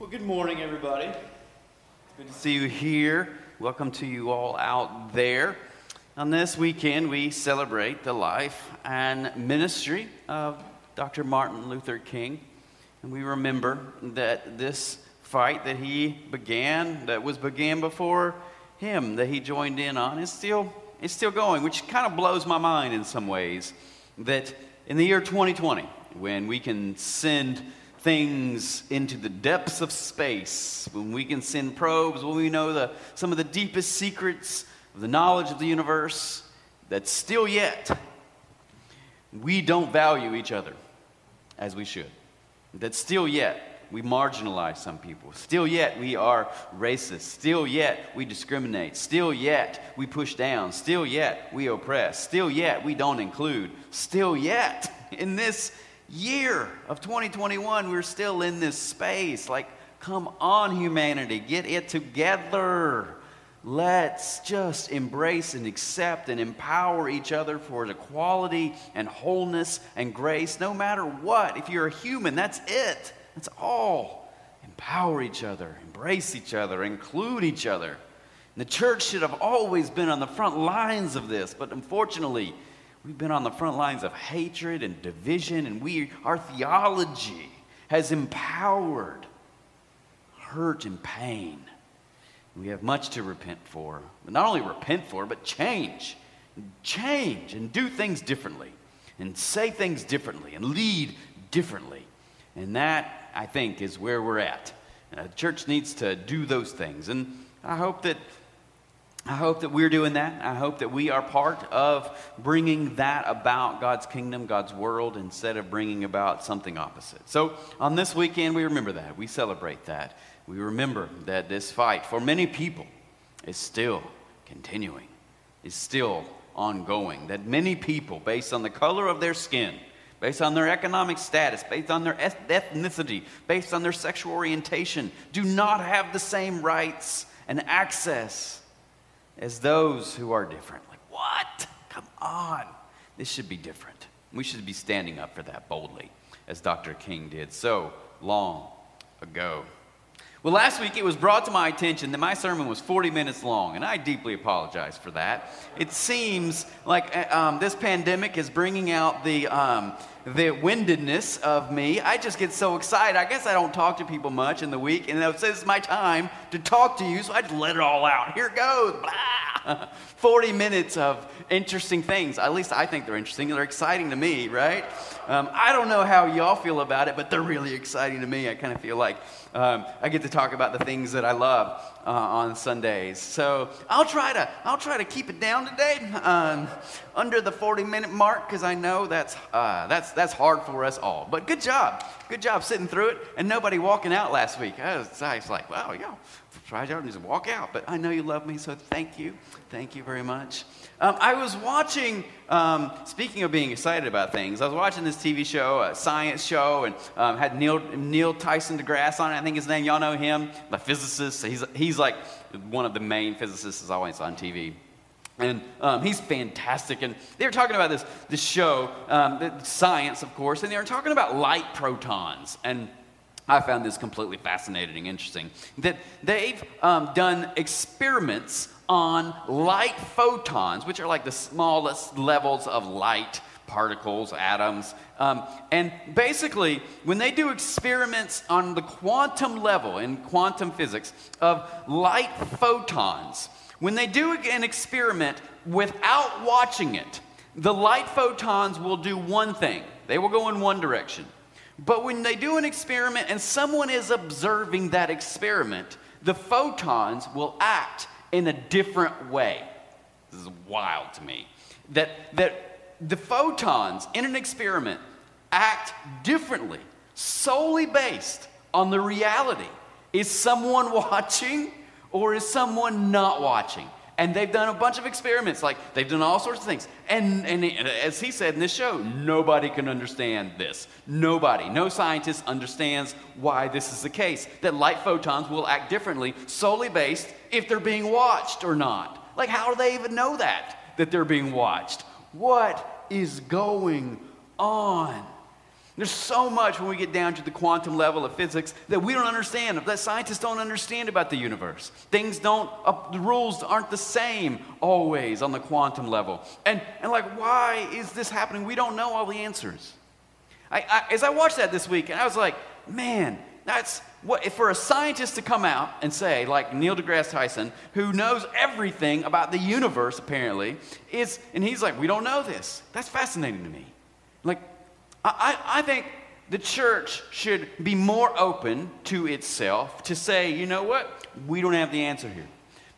Well, good morning, everybody. It's good to see you here. Welcome to you all out there. On this weekend, we celebrate the life and ministry of Dr. Martin Luther King. And we remember that this fight that he began, that was began before him, that he joined in on, is still, is still going, which kind of blows my mind in some ways. That in the year 2020, when we can send things into the depths of space, when we can send probes, when we know the, some of the deepest secrets of the knowledge of the universe, that still yet we don't value each other as we should. That still yet we marginalize some people. Still yet we are racist. Still yet we discriminate. Still yet we push down. Still yet we oppress. Still yet we don't include. Still yet in this year of 2021, we're still in this space. Like, come on, humanity, get it together. Let's just embrace and accept and empower each other for equality and wholeness and grace, no matter what. If you're a human, that's it. That's all. Empower each other, embrace each other, include each other. And the church should have always been on the front lines of this, but unfortunately, We've been on the front lines of hatred and division, and we, our theology has empowered hurt and pain. We have much to repent for. Not only repent for, but change. Change and do things differently, and say things differently, and lead differently. And that, I think, is where we're at. Uh, the church needs to do those things. And I hope that I hope that we're doing that. I hope that we are part of bringing that about God's kingdom, God's world, instead of bringing about something opposite. So, on this weekend, we remember that. We celebrate that. We remember that this fight for many people is still continuing, is still ongoing. That many people, based on the color of their skin, based on their economic status, based on their ethnicity, based on their sexual orientation, do not have the same rights and access as those who are different. Like, what? Come on. This should be different. We should be standing up for that boldly, as Dr. King did so long ago. Well, last week it was brought to my attention that my sermon was 40 minutes long, and I deeply apologize for that. It seems like uh, um, this pandemic is bringing out the, um, the windedness of me. I just get so excited. I guess I don't talk to people much in the week, and it says it's my time to talk to you, so I just let it all out. Here goes. Blah. 40 minutes of interesting things. At least I think they're interesting. They're exciting to me, right? Um, I don't know how y'all feel about it, but they're really exciting to me. I kind of feel like um, I get to talk about the things that I love uh, on Sundays. So I'll try to I'll try to keep it down today, um, under the 40 minute mark, because I know that's uh, that's that's hard for us all. But good job, good job sitting through it, and nobody walking out last week. I was, I was like, wow, yeah, try to just walk out. But I know you love me, so thank you, thank you very much. Um, I was watching, um, speaking of being excited about things, I was watching this TV show, a science show, and um, had Neil, Neil Tyson deGrasse on it. I think his name, y'all know him, the physicist. He's, he's like one of the main physicists is always on TV. And um, he's fantastic. And they were talking about this, this show, um, science, of course, and they were talking about light protons. And I found this completely fascinating and interesting. That they've um, done experiments on light photons, which are like the smallest levels of light particles, atoms. Um, and basically, when they do experiments on the quantum level in quantum physics of light photons, when they do an experiment without watching it, the light photons will do one thing they will go in one direction. But when they do an experiment and someone is observing that experiment, the photons will act in a different way. This is wild to me. That, that the photons in an experiment act differently, solely based on the reality. Is someone watching or is someone not watching? And they've done a bunch of experiments, like they've done all sorts of things. And, and, as he said in this show, nobody can understand this. Nobody, no scientist understands why this is the case. That light photons will act differently solely based if they're being watched or not. Like, how do they even know that, that they're being watched? What is going on? There's so much when we get down to the quantum level of physics that we don't understand, that scientists don't understand about the universe. Things don't, uh, the rules aren't the same always on the quantum level. And, and like, why is this happening? We don't know all the answers. I, I, as I watched that this week, and I was like, man, that's what, for a scientist to come out and say, like Neil deGrasse Tyson, who knows everything about the universe apparently, is, and he's like, we don't know this. That's fascinating to me. Like, I, I think the church should be more open to itself to say, you know what? We don't have the answer here.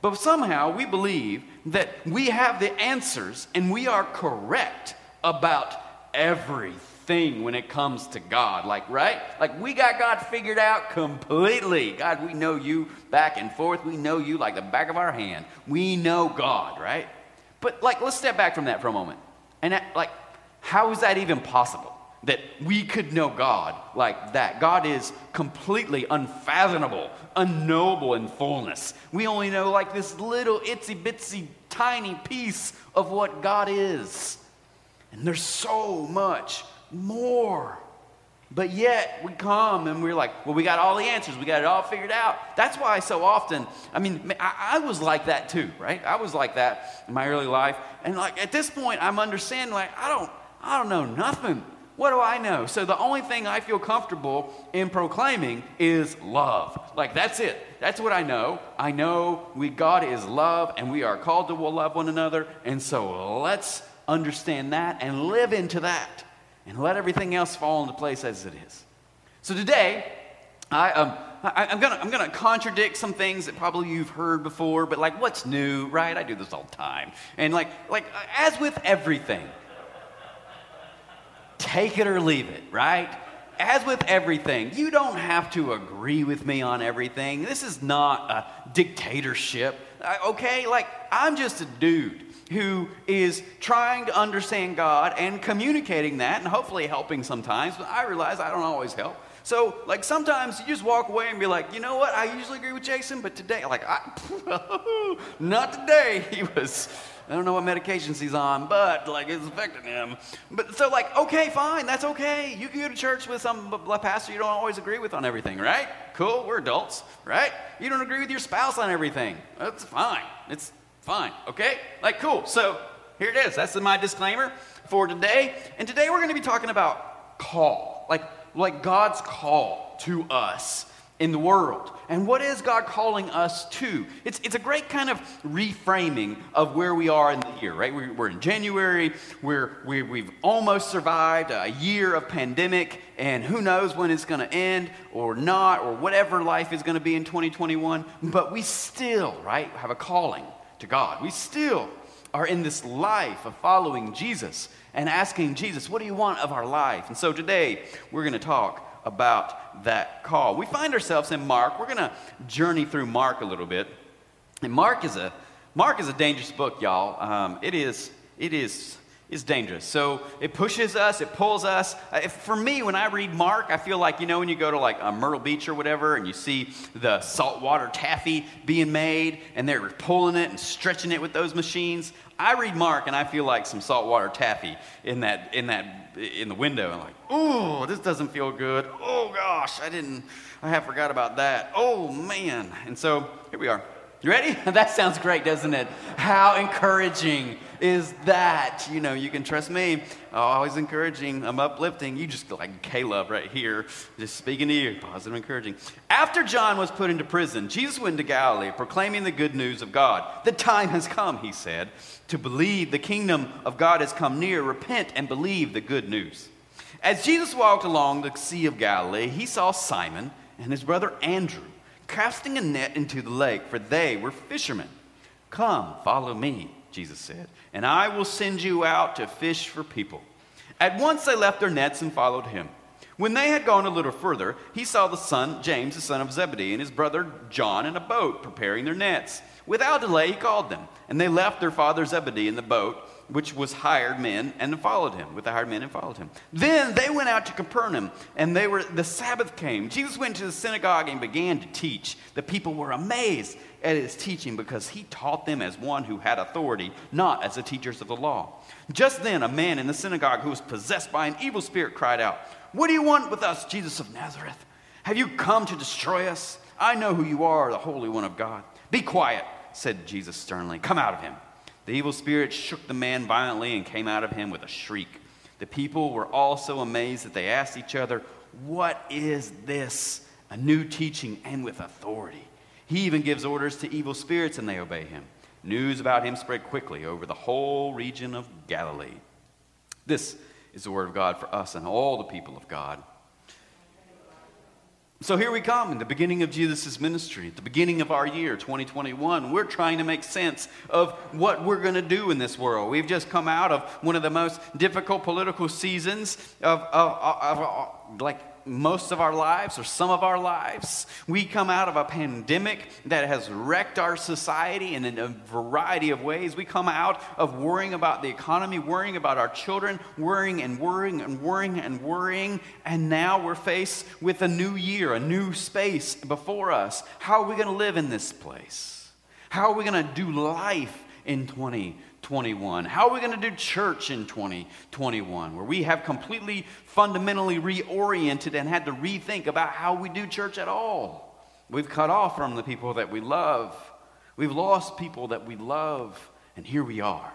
But somehow we believe that we have the answers and we are correct about everything when it comes to God. Like, right? Like, we got God figured out completely. God, we know you back and forth. We know you like the back of our hand. We know God, right? But, like, let's step back from that for a moment. And, uh, like, how is that even possible? That we could know God like that. God is completely unfathomable, unknowable in fullness. We only know like this little itsy bitsy tiny piece of what God is. And there's so much more. But yet we come and we're like, well, we got all the answers. We got it all figured out. That's why so often, I mean, I, I was like that too, right? I was like that in my early life. And like at this point, I'm understanding, like, I don't, I don't know nothing. What do I know? So the only thing I feel comfortable in proclaiming is love. Like that's it. That's what I know. I know we God is love and we are called to love one another. And so let's understand that and live into that and let everything else fall into place as it is. So today, I, um, I, am gonna, I'm gonna contradict some things that probably you've heard before, but like what's new, right? I do this all the time. And like, like as with everything, take it or leave it, right? As with everything, you don't have to agree with me on everything. This is not a dictatorship, uh, okay? Like, I'm just a dude who is trying to understand God and communicating that and hopefully helping sometimes, but I realize I don't always help. So, like, sometimes you just walk away and be like, you know what? I usually agree with Jason, but today, like, I, not today. He was I don't know what medications he's on, but like it's affecting him. But so like, okay, fine, that's okay. You can go to church with some pastor you don't always agree with on everything, right? Cool, we're adults, right? You don't agree with your spouse on everything. That's fine. It's fine, okay? Like, cool. So here it is. That's my disclaimer for today. And today we're going to be talking about call, like like God's call to us in the world. And what is God calling us to? It's, it's a great kind of reframing of where we are in the year, right? We're, we're in January, we're, we, we've almost survived a year of pandemic, and who knows when it's going to end or not, or whatever life is going to be in 2021. But we still, right, have a calling to God. We still are in this life of following Jesus and asking Jesus, what do you want of our life? And so today, we're going to talk about that call. We find ourselves in Mark. We're going to journey through Mark a little bit. And Mark is a Mark is a dangerous book, y'all. Um, it is it is is dangerous. So it pushes us, it pulls us. Uh, for me, when I read Mark, I feel like, you know, when you go to like a Myrtle Beach or whatever and you see the saltwater taffy being made and they're pulling it and stretching it with those machines. I read Mark and I feel like some saltwater taffy in that, in that, in the window. I'm like, oh, this doesn't feel good. Oh gosh, I didn't, I have forgot about that. Oh man. And so here we are. You ready? that sounds great, doesn't it? How encouraging is that? You know, you can trust me. Always encouraging. I'm uplifting. You just like Caleb right here, just speaking to you, positive, encouraging. After John was put into prison, Jesus went to Galilee proclaiming the good news of God. The time has come, he said, to believe the kingdom of God has come near. Repent and believe the good news. As Jesus walked along the Sea of Galilee, he saw Simon and his brother Andrew casting a net into the lake, for they were fishermen. Come, follow me, Jesus said, and I will send you out to fish for people. At once they left their nets and followed him. When they had gone a little further, he saw the son, James, the son of Zebedee, and his brother John in a boat preparing their nets. Without delay, he called them, and they left their father Zebedee in the boat which was hired men, and followed him, with the hired men and followed him. Then they went out to Capernaum, and they were the Sabbath came. Jesus went to the synagogue and began to teach. The people were amazed at his teaching because he taught them as one who had authority, not as the teachers of the law. Just then, a man in the synagogue who was possessed by an evil spirit cried out, What do you want with us, Jesus of Nazareth? Have you come to destroy us? I know who you are, the Holy One of God. Be quiet, said Jesus sternly. Come out of him. The evil spirit shook the man violently and came out of him with a shriek. The people were all so amazed that they asked each other, What is this? A new teaching and with authority. He even gives orders to evil spirits and they obey him. News about him spread quickly over the whole region of Galilee. This is the word of God for us and all the people of God. So here we come in the beginning of Jesus' ministry, at the beginning of our year, 2021. We're trying to make sense of what we're going to do in this world. We've just come out of one of the most difficult political seasons of, of, of, of like most of our lives or some of our lives. We come out of a pandemic that has wrecked our society in a variety of ways. We come out of worrying about the economy, worrying about our children, worrying and worrying and worrying and worrying. And now we're faced with a new year, a new space before us. How are we going to live in this place? How are we going to do life in 2020? 2021? How are we going to do church in 2021, where we have completely fundamentally reoriented and had to rethink about how we do church at all? We've cut off from the people that we love, we've lost people that we love, and here we are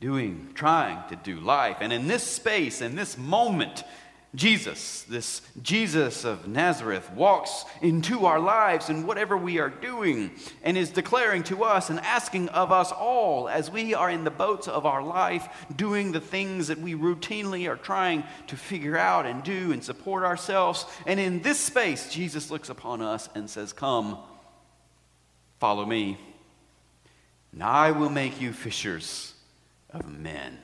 doing, trying to do life. And in this space, in this moment, Jesus, this Jesus of Nazareth, walks into our lives in whatever we are doing and is declaring to us and asking of us all as we are in the boats of our life, doing the things that we routinely are trying to figure out and do and support ourselves. And in this space, Jesus looks upon us and says, Come, follow me, and I will make you fishers of men.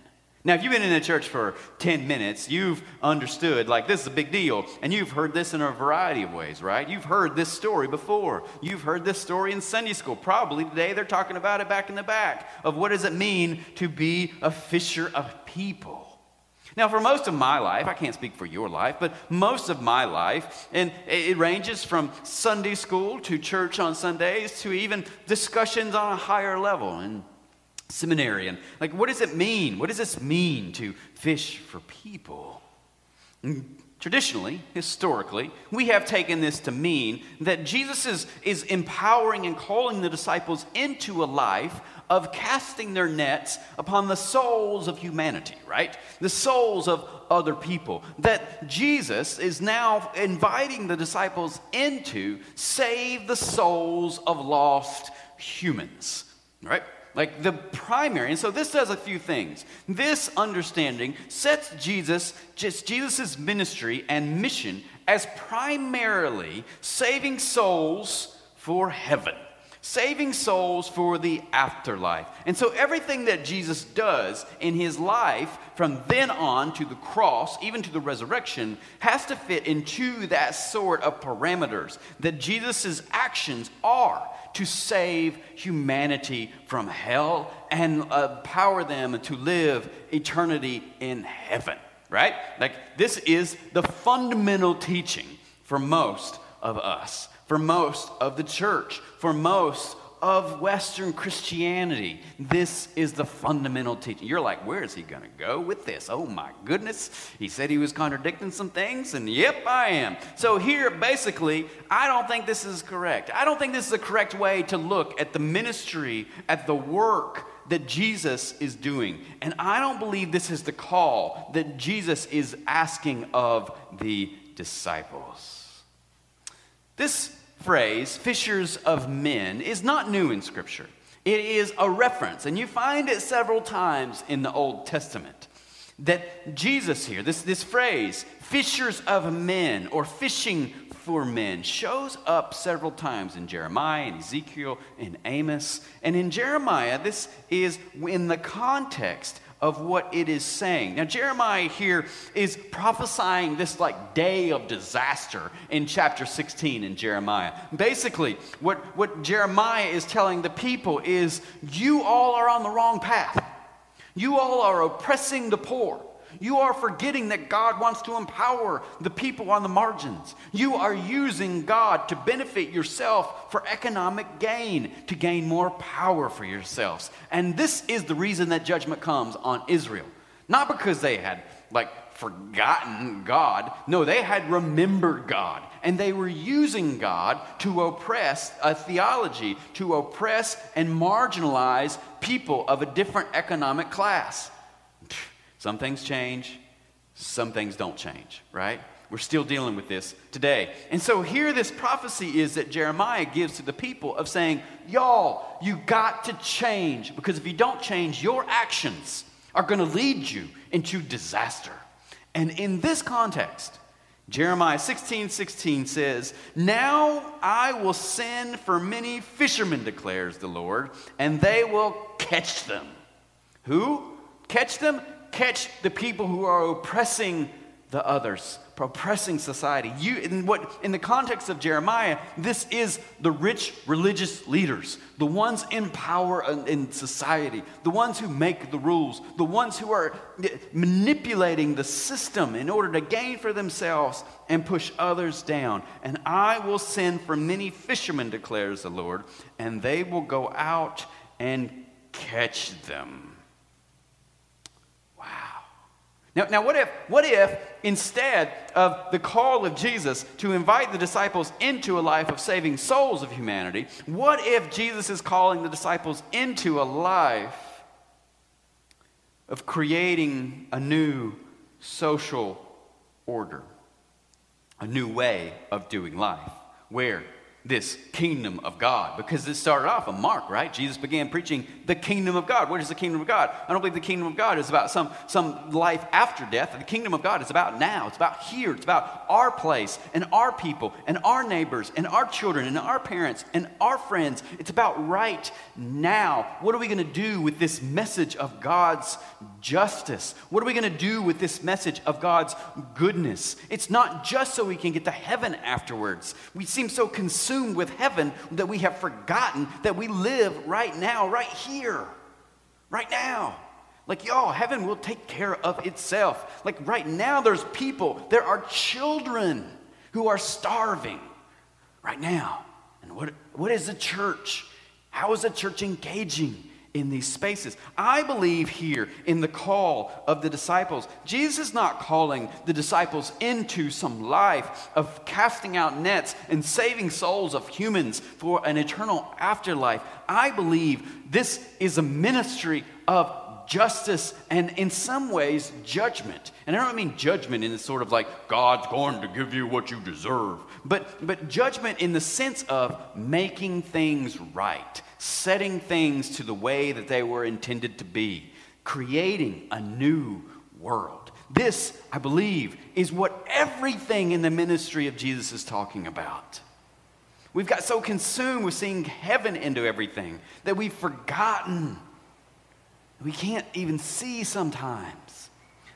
Now, if you've been in a church for 10 minutes, you've understood, like, this is a big deal. And you've heard this in a variety of ways, right? You've heard this story before. You've heard this story in Sunday school. Probably today they're talking about it back in the back of what does it mean to be a fisher of people. Now, for most of my life, I can't speak for your life, but most of my life, and it ranges from Sunday school to church on Sundays to even discussions on a higher level. And seminary and like what does it mean? What does this mean to fish for people? And traditionally historically we have taken this to mean that jesus is, is empowering and calling the disciples into a life of casting their nets upon the souls of humanity right? The souls of other people. That jesus is now inviting the disciples into save the souls of lost humans right like the primary. And so this does a few things. This understanding sets Jesus, just Jesus' ministry and mission as primarily saving souls for heaven. Saving souls for the afterlife. And so, everything that Jesus does in his life from then on to the cross, even to the resurrection, has to fit into that sort of parameters that Jesus' actions are to save humanity from hell and uh, empower them to live eternity in heaven, right? Like, this is the fundamental teaching for most of us, for most of the church, for most of Western Christianity. This is the fundamental teaching. You're like, where is he going to go with this? Oh my goodness. He said he was contradicting some things, and yep, I am. So, here, basically, I don't think this is correct. I don't think this is the correct way to look at the ministry, at the work that Jesus is doing. And I don't believe this is the call that Jesus is asking of the disciples. This phrase, fishers of men, is not new in Scripture. It is a reference, and you find it several times in the Old Testament. That Jesus here, this, this phrase, fishers of men or fishing for men, shows up several times in Jeremiah and Ezekiel and Amos. And in Jeremiah, this is in the context of what it is saying. Now, Jeremiah here is prophesying this like day of disaster in chapter 16 in Jeremiah. Basically, what, what Jeremiah is telling the people is you all are on the wrong path. You all are oppressing the poor. You are forgetting that God wants to empower the people on the margins. You are using God to benefit yourself for economic gain, to gain more power for yourselves. And this is the reason that judgment comes on Israel. Not because they had like forgotten God. No, they had remembered God. And they were using God to oppress a theology, to oppress and marginalize people of a different economic class. Some things change, some things don't change, right? We're still dealing with this today. And so here this prophecy is that Jeremiah gives to the people of saying, Y'all, you got to change because if you don't change, your actions are going to lead you into disaster. And in this context, Jeremiah 16 16 says, Now I will send for many fishermen, declares the Lord, and they will catch them. Who? Catch them? Catch the people who are oppressing the others, oppressing society. You, in, what, in the context of Jeremiah, this is the rich religious leaders, the ones in power in society, the ones who make the rules, the ones who are manipulating the system in order to gain for themselves and push others down. And I will send for many fishermen, declares the Lord, and they will go out and catch them. Now, now what, if, what if instead of the call of Jesus to invite the disciples into a life of saving souls of humanity, what if Jesus is calling the disciples into a life of creating a new social order, a new way of doing life, where this kingdom of God because this started off a Mark, right? Jesus began preaching the kingdom of God. What is the kingdom of God? I don't believe the kingdom of God is about some, some life after death. The kingdom of God is about now. It's about here. It's about our place and our people and our neighbors and our children and our parents and our friends. It's about right now. What are we going to do with this message of God's justice? What are we going to do with this message of God's goodness? It's not just so we can get to heaven afterwards. We seem so consumed consumed with heaven that we have forgotten that we live right now, right here, right now. Like, y'all, heaven will take care of itself. Like, right now, there's people, there are children who are starving right now. And what, what is the church? How is the church engaging in these spaces. I believe here in the call of the disciples, Jesus is not calling the disciples into some life of casting out nets and saving souls of humans for an eternal afterlife. I believe this is a ministry of justice and in some ways judgment and i don't mean judgment in the sort of like god's going to give you what you deserve but but judgment in the sense of making things right setting things to the way that they were intended to be, creating a new world. This, I believe, is what everything in the ministry of Jesus is talking about. We've got so consumed with seeing heaven into everything that we've forgotten. We can't even see sometimes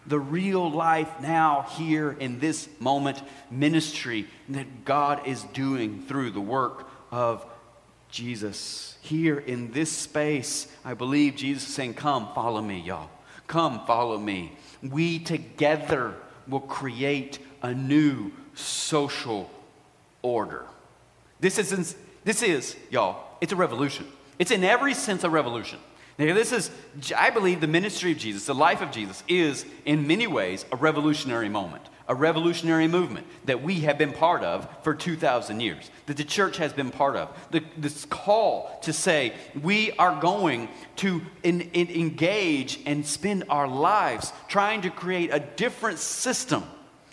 the real life now, here in this moment, ministry that God is doing through the work of Jesus. Here in this space, I believe Jesus is saying, Come, follow me, y'all. Come, follow me. We together will create a new social order. This is, this is, y'all, it's a revolution. It's in every sense a revolution. Now, this is, I believe, the ministry of Jesus, the life of Jesus, is in many ways a revolutionary moment a revolutionary movement that we have been part of for 2,000 years, that the church has been part of. The, this call to say we are going to in, in engage and spend our lives trying to create a different system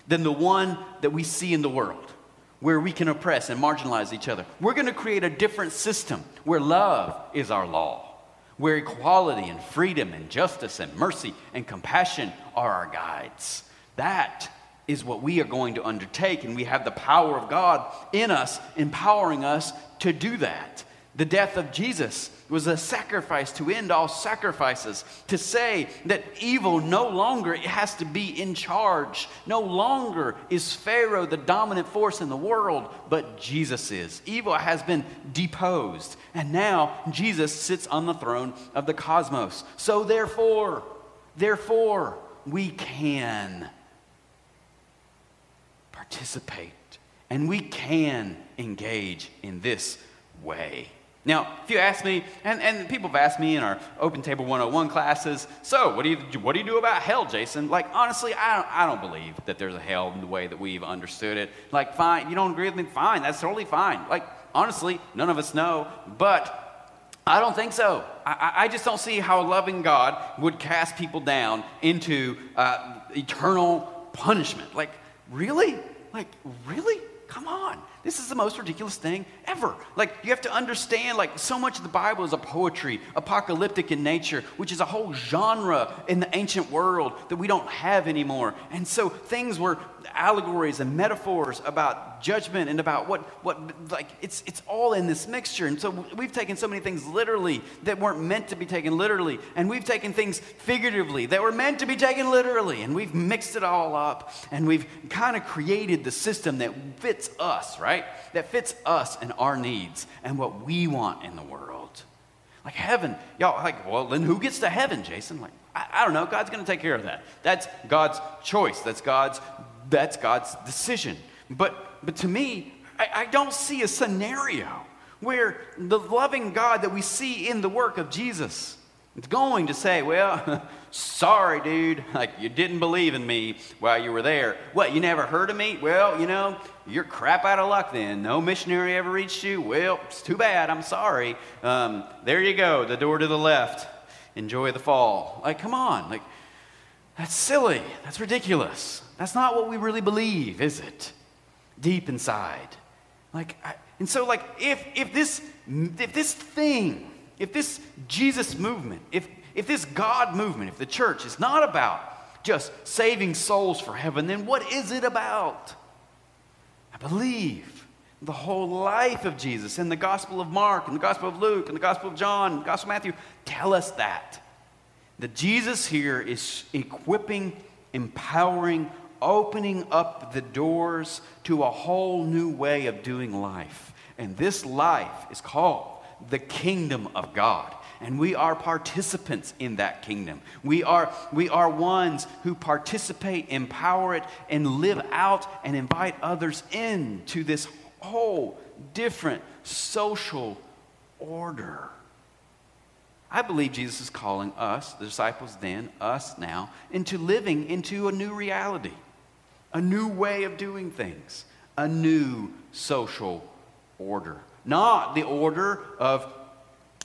than the one that we see in the world, where we can oppress and marginalize each other. We're going to create a different system where love is our law. Where equality and freedom and justice and mercy and compassion are our guides. That is what we are going to undertake, and we have the power of God in us, empowering us to do that. The death of Jesus was a sacrifice to end all sacrifices, to say that evil no longer has to be in charge. No longer is Pharaoh the dominant force in the world, but Jesus is. Evil has been deposed, and now Jesus sits on the throne of the cosmos. So therefore, therefore, we can participate. And we can engage in this way. Now, if you ask me, and, and people have asked me in our Open Table 101 classes, so what do you, what do, you do about hell, Jason? Like, honestly, I don't, I don't believe that there's a hell in the way that we've understood it. Like, fine, you don't agree with me? Fine, that's totally fine. Like, honestly, none of us know, but I don't think so. I, I, just don't see how a loving God would cast people down into uh, eternal punishment. Like, really? Like, really? Come on. This is the most ridiculous thing ever. Like, you have to understand, like, so much of the Bible is a poetry, apocalyptic in nature, which is a whole genre in the ancient world that we don't have anymore. And so things were allegories and metaphors about judgment and about what, what like, it's, it's all in this mixture. And so we've taken so many things literally that weren't meant to be taken literally. And we've taken things figuratively that were meant to be taken literally. And we've mixed it all up. And we've kind of created the system that fits us, right? That fits us and our needs and what we want in the world. Like heaven, y'all, like, well, then who gets to heaven, Jason? Like, I, I don't know. God's going to take care of that. That's God's choice. That's God's that's God's decision. But, but to me, I, I don't see a scenario where the loving God that we see in the work of Jesus is going to say, Well, sorry, dude, like you didn't believe in me while you were there. What, you never heard of me? Well, you know, you're crap out of luck then. No missionary ever reached you? Well, it's too bad. I'm sorry. Um, there you go, the door to the left. Enjoy the fall. Like, come on. Like, that's silly. That's ridiculous. That's not what we really believe, is it? Deep inside. Like, I, and so, like, if, if, this, if this thing, if this Jesus movement, if, if this God movement, if the church is not about just saving souls for heaven, then what is it about? I believe the whole life of Jesus and the Gospel of Mark and the Gospel of Luke and the Gospel of John and the Gospel of Matthew tell us that. That Jesus here is equipping, empowering, opening up the doors to a whole new way of doing life. And this life is called the kingdom of God. And we are participants in that kingdom. We are, we are ones who participate, empower it, and live out and invite others into this whole different social order. I believe Jesus is calling us, the disciples then, us now, into living into a new reality a new way of doing things, a new social order. Not the order of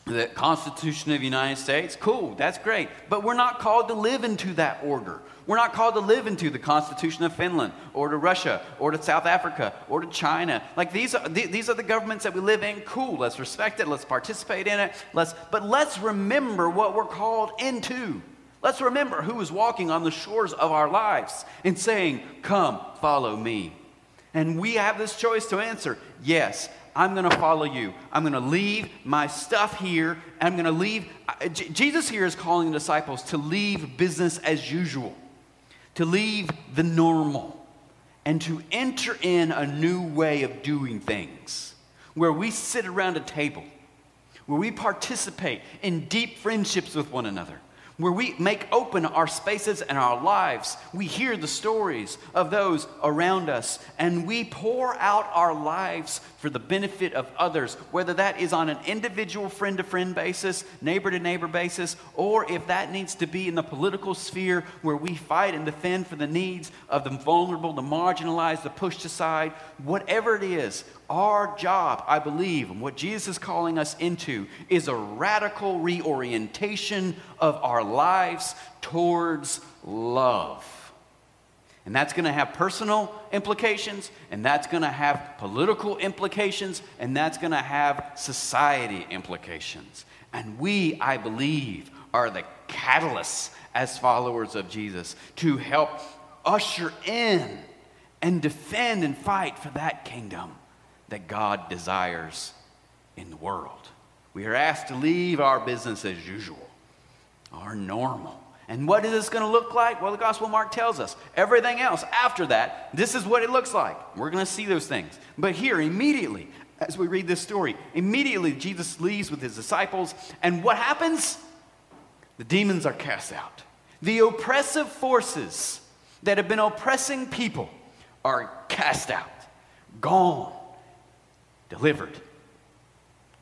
the Constitution of the United States. Cool, that's great. But we're not called to live into that order. We're not called to live into the Constitution of Finland or to Russia or to South Africa or to China. Like these are, these are the governments that we live in. Cool, let's respect it, let's participate in it. Let's, but let's remember what we're called into. Let's remember who is walking on the shores of our lives and saying, Come, follow me. And we have this choice to answer yes, I'm going to follow you. I'm going to leave my stuff here. I'm going to leave. Jesus here is calling the disciples to leave business as usual, to leave the normal, and to enter in a new way of doing things where we sit around a table, where we participate in deep friendships with one another where we make open our spaces and our lives. We hear the stories of those around us, and we pour out our lives for the benefit of others, whether that is on an individual friend to friend basis, neighbor to neighbor basis, or if that needs to be in the political sphere where we fight and defend for the needs of the vulnerable, the marginalized, the pushed aside, whatever it is, our job, I believe, and what Jesus is calling us into is a radical reorientation of our lives towards love. And that's going to have personal implications, and that's going to have political implications, and that's going to have society implications. And we, I believe, are the catalysts as followers of Jesus to help usher in and defend and fight for that kingdom that God desires in the world. We are asked to leave our business as usual, our normal. And what is this going to look like? Well, the Gospel of Mark tells us. Everything else after that, this is what it looks like. We're going to see those things. But here, immediately, as we read this story, immediately Jesus leaves with his disciples. And what happens? The demons are cast out. The oppressive forces that have been oppressing people are cast out, gone delivered.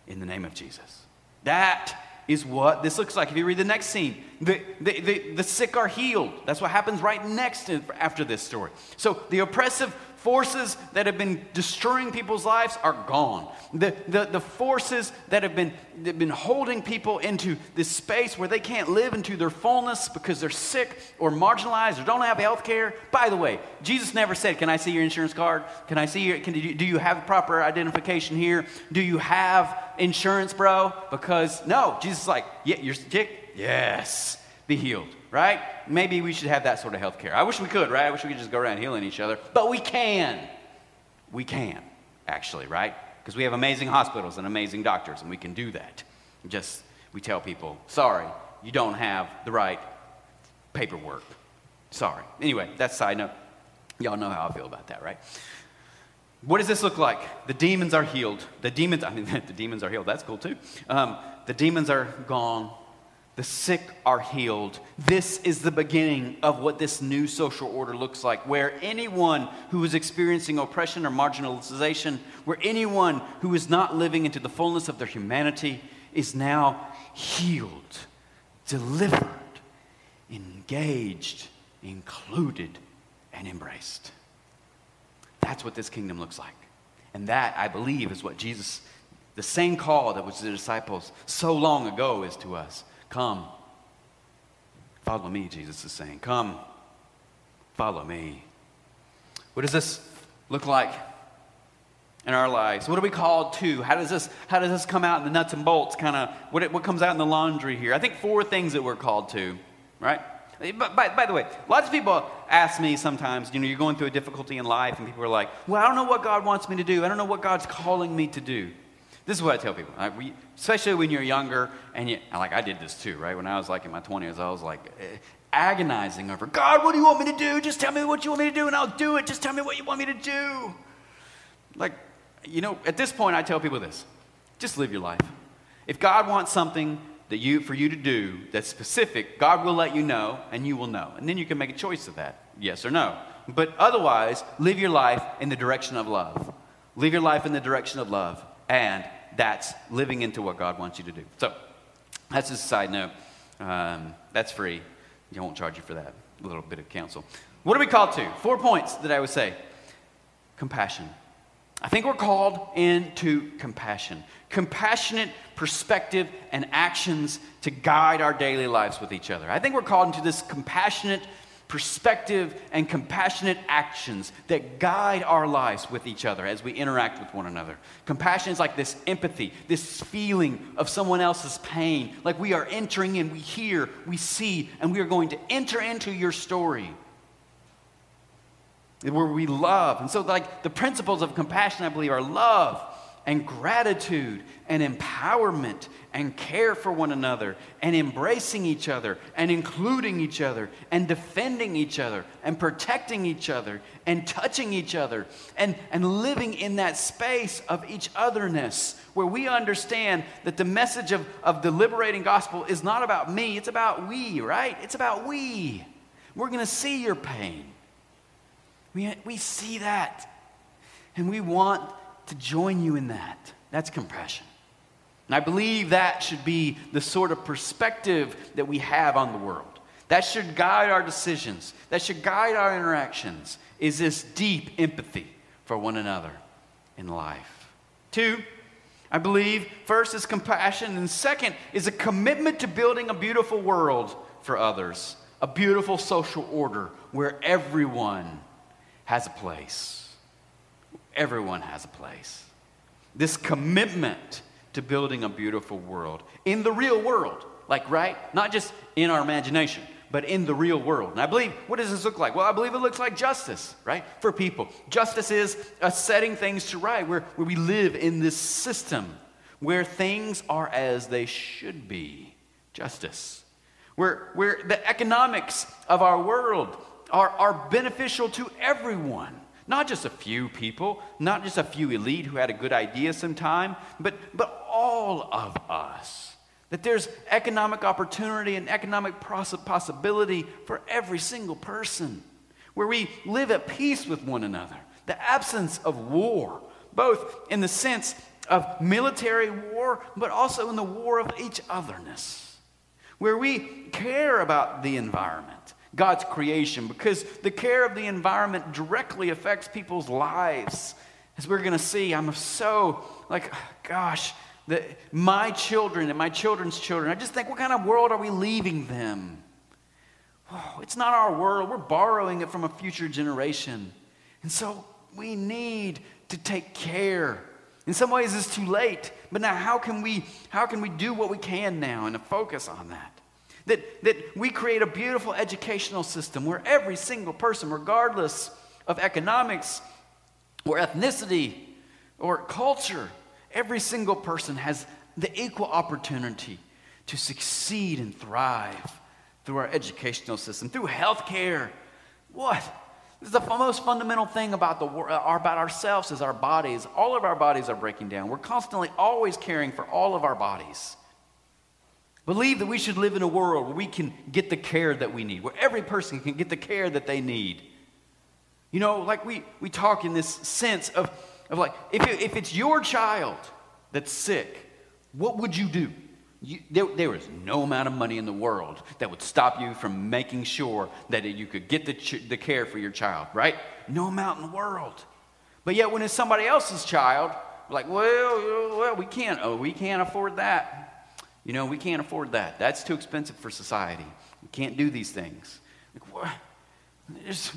in the name of Jesus. That is what this looks like. If you read the next scene, the, the, the, the sick are healed. That's what happens right next after this story. So the oppressive forces that have been destroying people's lives are gone. The, the, the forces that have been, that have been holding people into this space where they can't live into their fullness because they're sick or marginalized or don't have health care. By the way, Jesus never said, Can I see your insurance card? Can I see your, can do you have proper identification here? Do you have insurance, bro? Because no, Jesus is like, Yeah, you're sick? Yes, be healed right? Maybe we should have that sort of health care. I wish we could, right? I wish we could just go around healing each other, but we can. We can, actually, right? Because we have amazing hospitals and amazing doctors, and we can do that. Just, we tell people, sorry, you don't have the right paperwork. Sorry. Anyway, that's side note. Y'all know how I feel about that, right? What does this look like? The demons are healed. The demons, I mean, the demons are healed. That's cool too. Um, the demons are gone. The sick are healed. This is the beginning of what this new social order looks like, where anyone who is experiencing oppression or marginalization, where anyone who is not living into the fullness of their humanity is now healed, delivered, engaged, included, and embraced. That's what this kingdom looks like. And that, I believe, is what Jesus, the same call that was to the disciples so long ago, is to us. Come. Follow me, Jesus is saying. Come. Follow me. What does this look like in our lives? What are we called to? How does this, how does this come out in the nuts and bolts? Kind of what, what comes out in the laundry here? I think four things that we're called to, right? But by, by, the way, lots of people ask me sometimes, you know, you're going through a difficulty in life, and people are like, well, I don't know what God wants me to do. I don't know what God's calling me to do. This is what I tell people, right? we, especially when you're younger, and you, like I did this too, right? When I was like in my 20s, I was like eh, agonizing over, God, what do you want me to do? Just tell me what you want me to do, and I'll do it. Just tell me what you want me to do. Like, you know, at this point, I tell people this: just live your life. If God wants something that you for you to do that's specific, God will let you know, and you will know, and then you can make a choice of that, yes or no. But otherwise, live your life in the direction of love. Live your life in the direction of love, and that's living into what God wants you to do. So that's just a side note. Um, that's free. You won't charge you for that. A little bit of counsel. What are we called to? Four points that I would say. Compassion. I think we're called into compassion. Compassionate perspective and actions to guide our daily lives with each other. I think we're called into this compassionate perspective and compassionate actions that guide our lives with each other as we interact with one another. Compassion is like this empathy, this feeling of someone else's pain. Like we are entering in, we hear, we see, and we are going to enter into your story where we love. And so, like, the principles of compassion, I believe, are love and gratitude and empowerment and care for one another and embracing each other and including each other and defending each other and protecting each other and touching each other and, and living in that space of each otherness where we understand that the message of, of the liberating gospel is not about me, it's about we, right? It's about we. We're going to see your pain. We, we see that. And we want to join you in that. That's compassion. And I believe that should be the sort of perspective that we have on the world. That should guide our decisions. That should guide our interactions. Is this deep empathy for one another in life? Two, I believe first is compassion, and second is a commitment to building a beautiful world for others, a beautiful social order where everyone has a place everyone has a place. This commitment to building a beautiful world in the real world, like, right? Not just in our imagination, but in the real world. And I believe, what does this look like? Well, I believe it looks like justice, right? For people. Justice is setting things to right, where, where we live in this system where things are as they should be. Justice. Where, where the economics of our world are, are beneficial to everyone. Not just a few people, not just a few elite who had a good idea sometime, but, but all of us. That there's economic opportunity and economic possibility for every single person, where we live at peace with one another. The absence of war, both in the sense of military war, but also in the war of each otherness, where we care about the environment, God's creation, because the care of the environment directly affects people's lives. As we're going to see, I'm so like, gosh, that my children and my children's children, I just think, what kind of world are we leaving them? Oh, it's not our world. We're borrowing it from a future generation. And so we need to take care. In some ways, it's too late. But now, how can we, how can we do what we can now and focus on that? That, that we create a beautiful educational system where every single person, regardless of economics or ethnicity or culture, every single person has the equal opportunity to succeed and thrive through our educational system, through healthcare. What? This is the most fundamental thing about, the, uh, about ourselves is our bodies. All of our bodies are breaking down. We're constantly always caring for all of our bodies. Believe that we should live in a world where we can get the care that we need, where every person can get the care that they need. You know, like we, we talk in this sense of, of like, if, it, if it's your child that's sick, what would you do? You, there, there is no amount of money in the world that would stop you from making sure that you could get the, ch- the care for your child, right? No amount in the world. But yet, when it's somebody else's child, like, well, well, we can't, oh, we can't afford that. You know, we can't afford that. That's too expensive for society. We can't do these things. Like,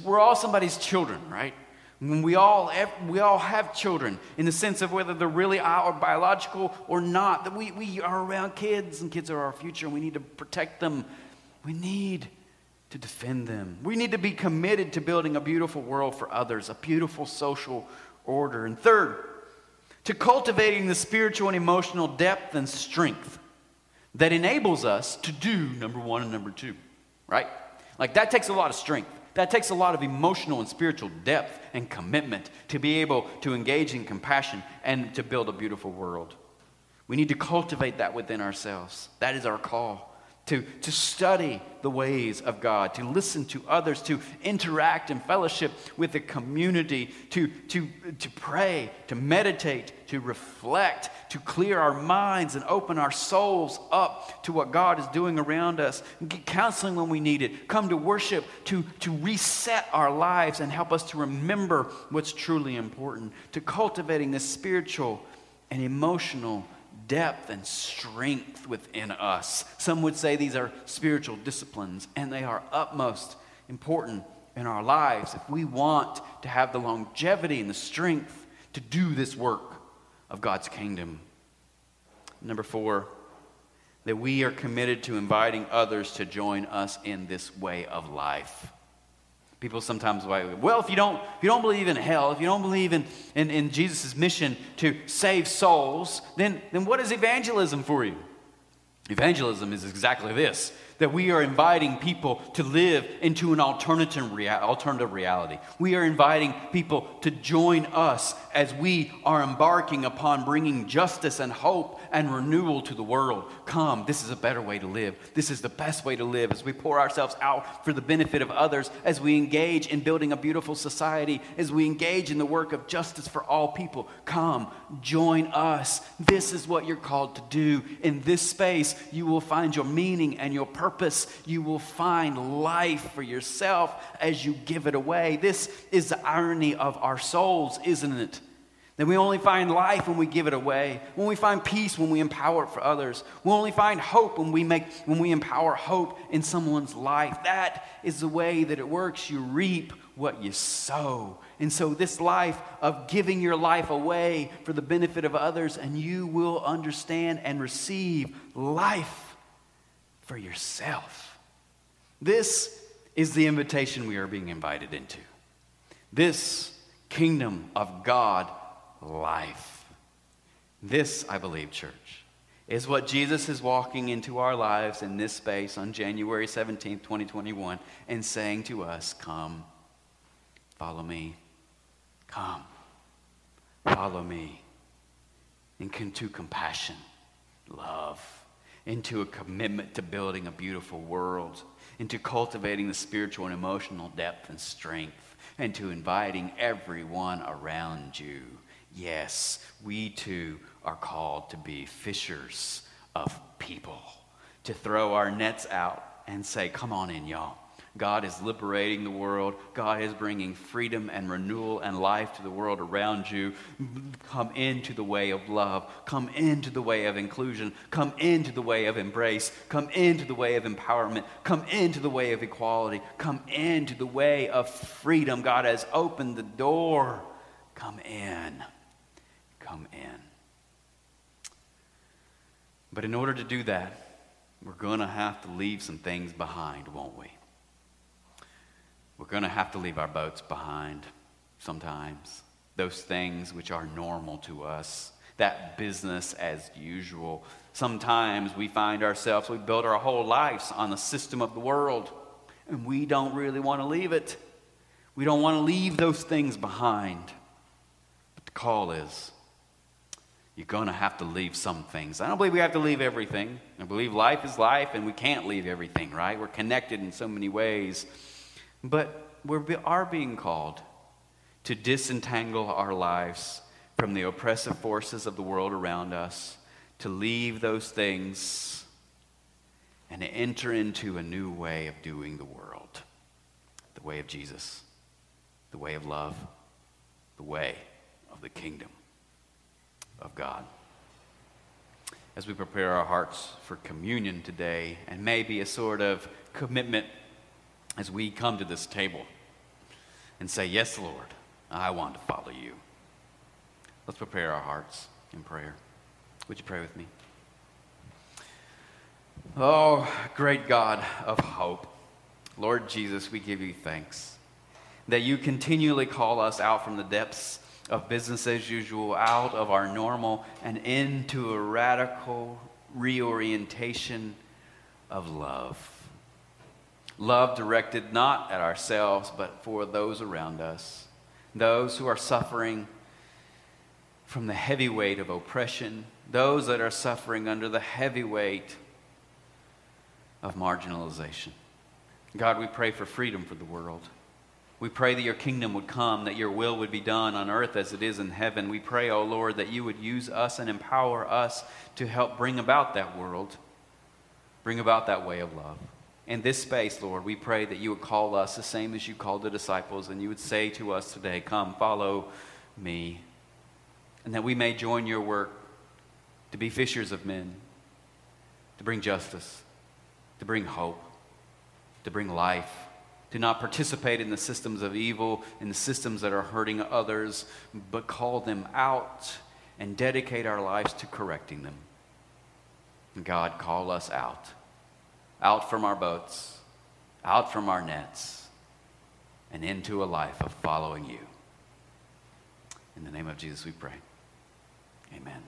we're all somebody's children, right? We all, we all have children in the sense of whether they're really our biological or not. That we, we are around kids, and kids are our future, and we need to protect them. We need to defend them. We need to be committed to building a beautiful world for others, a beautiful social order. And third, to cultivating the spiritual and emotional depth and strength that enables us to do number one and number two, right? Like that takes a lot of strength. That takes a lot of emotional and spiritual depth and commitment to be able to engage in compassion and to build a beautiful world. We need to cultivate that within ourselves. That is our call to, to study the ways of God, to listen to others, to interact and fellowship with the community, to, to, to pray, to meditate, to reflect, to clear our minds and open our souls up to what God is doing around us, get counseling when we need it, come to worship to, to reset our lives and help us to remember what's truly important, to cultivating this spiritual and emotional depth and strength within us. Some would say these are spiritual disciplines, and they are utmost important in our lives if we want to have the longevity and the strength to do this work of God's kingdom. Number four, that we are committed to inviting others to join us in this way of life. People sometimes well, if you don't, if you don't believe in hell, if you don't believe in, in, in Jesus' mission to save souls, then, then what is evangelism for you? Evangelism is exactly this that we are inviting people to live into an alternative, rea- alternative reality. We are inviting people to join us as we are embarking upon bringing justice and hope and renewal to the world. Come, this is a better way to live. This is the best way to live as we pour ourselves out for the benefit of others, as we engage in building a beautiful society, as we engage in the work of justice for all people. Come, join us. This is what you're called to do. In this space, you will find your meaning and your purpose. You will find life for yourself as you give it away. This is the irony of our souls, isn't it? That we only find life when we give it away. When we find peace when we empower it for others. We only find hope when we make when we empower hope in someone's life. That is the way that it works. You reap what you sow. And so this life of giving your life away for the benefit of others and you will understand and receive life for yourself. This is the invitation we are being invited into. This kingdom of God life. This, I believe, church, is what Jesus is walking into our lives in this space on January 17th, 2021, and saying to us, Come, follow me. Come, follow me. Into compassion, love, into a commitment to building a beautiful world, into cultivating the spiritual and emotional depth and strength, and to inviting everyone around you Yes, we too are called to be fishers of people, to throw our nets out and say, Come on in, y'all. God is liberating the world. God is bringing freedom and renewal and life to the world around you. Come into the way of love. Come into the way of inclusion. Come into the way of embrace. Come into the way of empowerment. Come into the way of equality. Come into the way of freedom. God has opened the door. Come in. Come in. But in order to do that, we're going to have to leave some things behind, won't we? We're going to have to leave our boats behind sometimes. Those things which are normal to us, that business as usual. Sometimes we find ourselves, we build our whole lives on the system of the world, and we don't really want to leave it. We don't want to leave those things behind. But the call is you're going to have to leave some things. I don't believe we have to leave everything. I believe life is life and we can't leave everything, right? We're connected in so many ways. But we are being called to disentangle our lives from the oppressive forces of the world around us, to leave those things and enter into a new way of doing the world. The way of Jesus, the way of love, the way of the kingdom of God. As we prepare our hearts for communion today, and maybe a sort of commitment as we come to this table and say, Yes, Lord, I want to follow you. Let's prepare our hearts in prayer. Would you pray with me? Oh, great God of hope, Lord Jesus, we give you thanks that you continually call us out from the depths of business as usual, out of our normal, and into a radical reorientation of love. Love directed not at ourselves, but for those around us, those who are suffering from the heavy weight of oppression, those that are suffering under the heavy weight of marginalization. God, we pray for freedom for the world. We pray that your kingdom would come, that your will would be done on earth as it is in heaven. We pray, O oh Lord, that you would use us and empower us to help bring about that world, bring about that way of love. In this space, Lord, we pray that you would call us the same as you called the disciples, and you would say to us today, Come, follow me. And that we may join your work to be fishers of men, to bring justice, to bring hope, to bring life to not participate in the systems of evil, in the systems that are hurting others, but call them out and dedicate our lives to correcting them. God, call us out, out from our boats, out from our nets, and into a life of following you. In the name of Jesus, we pray. Amen.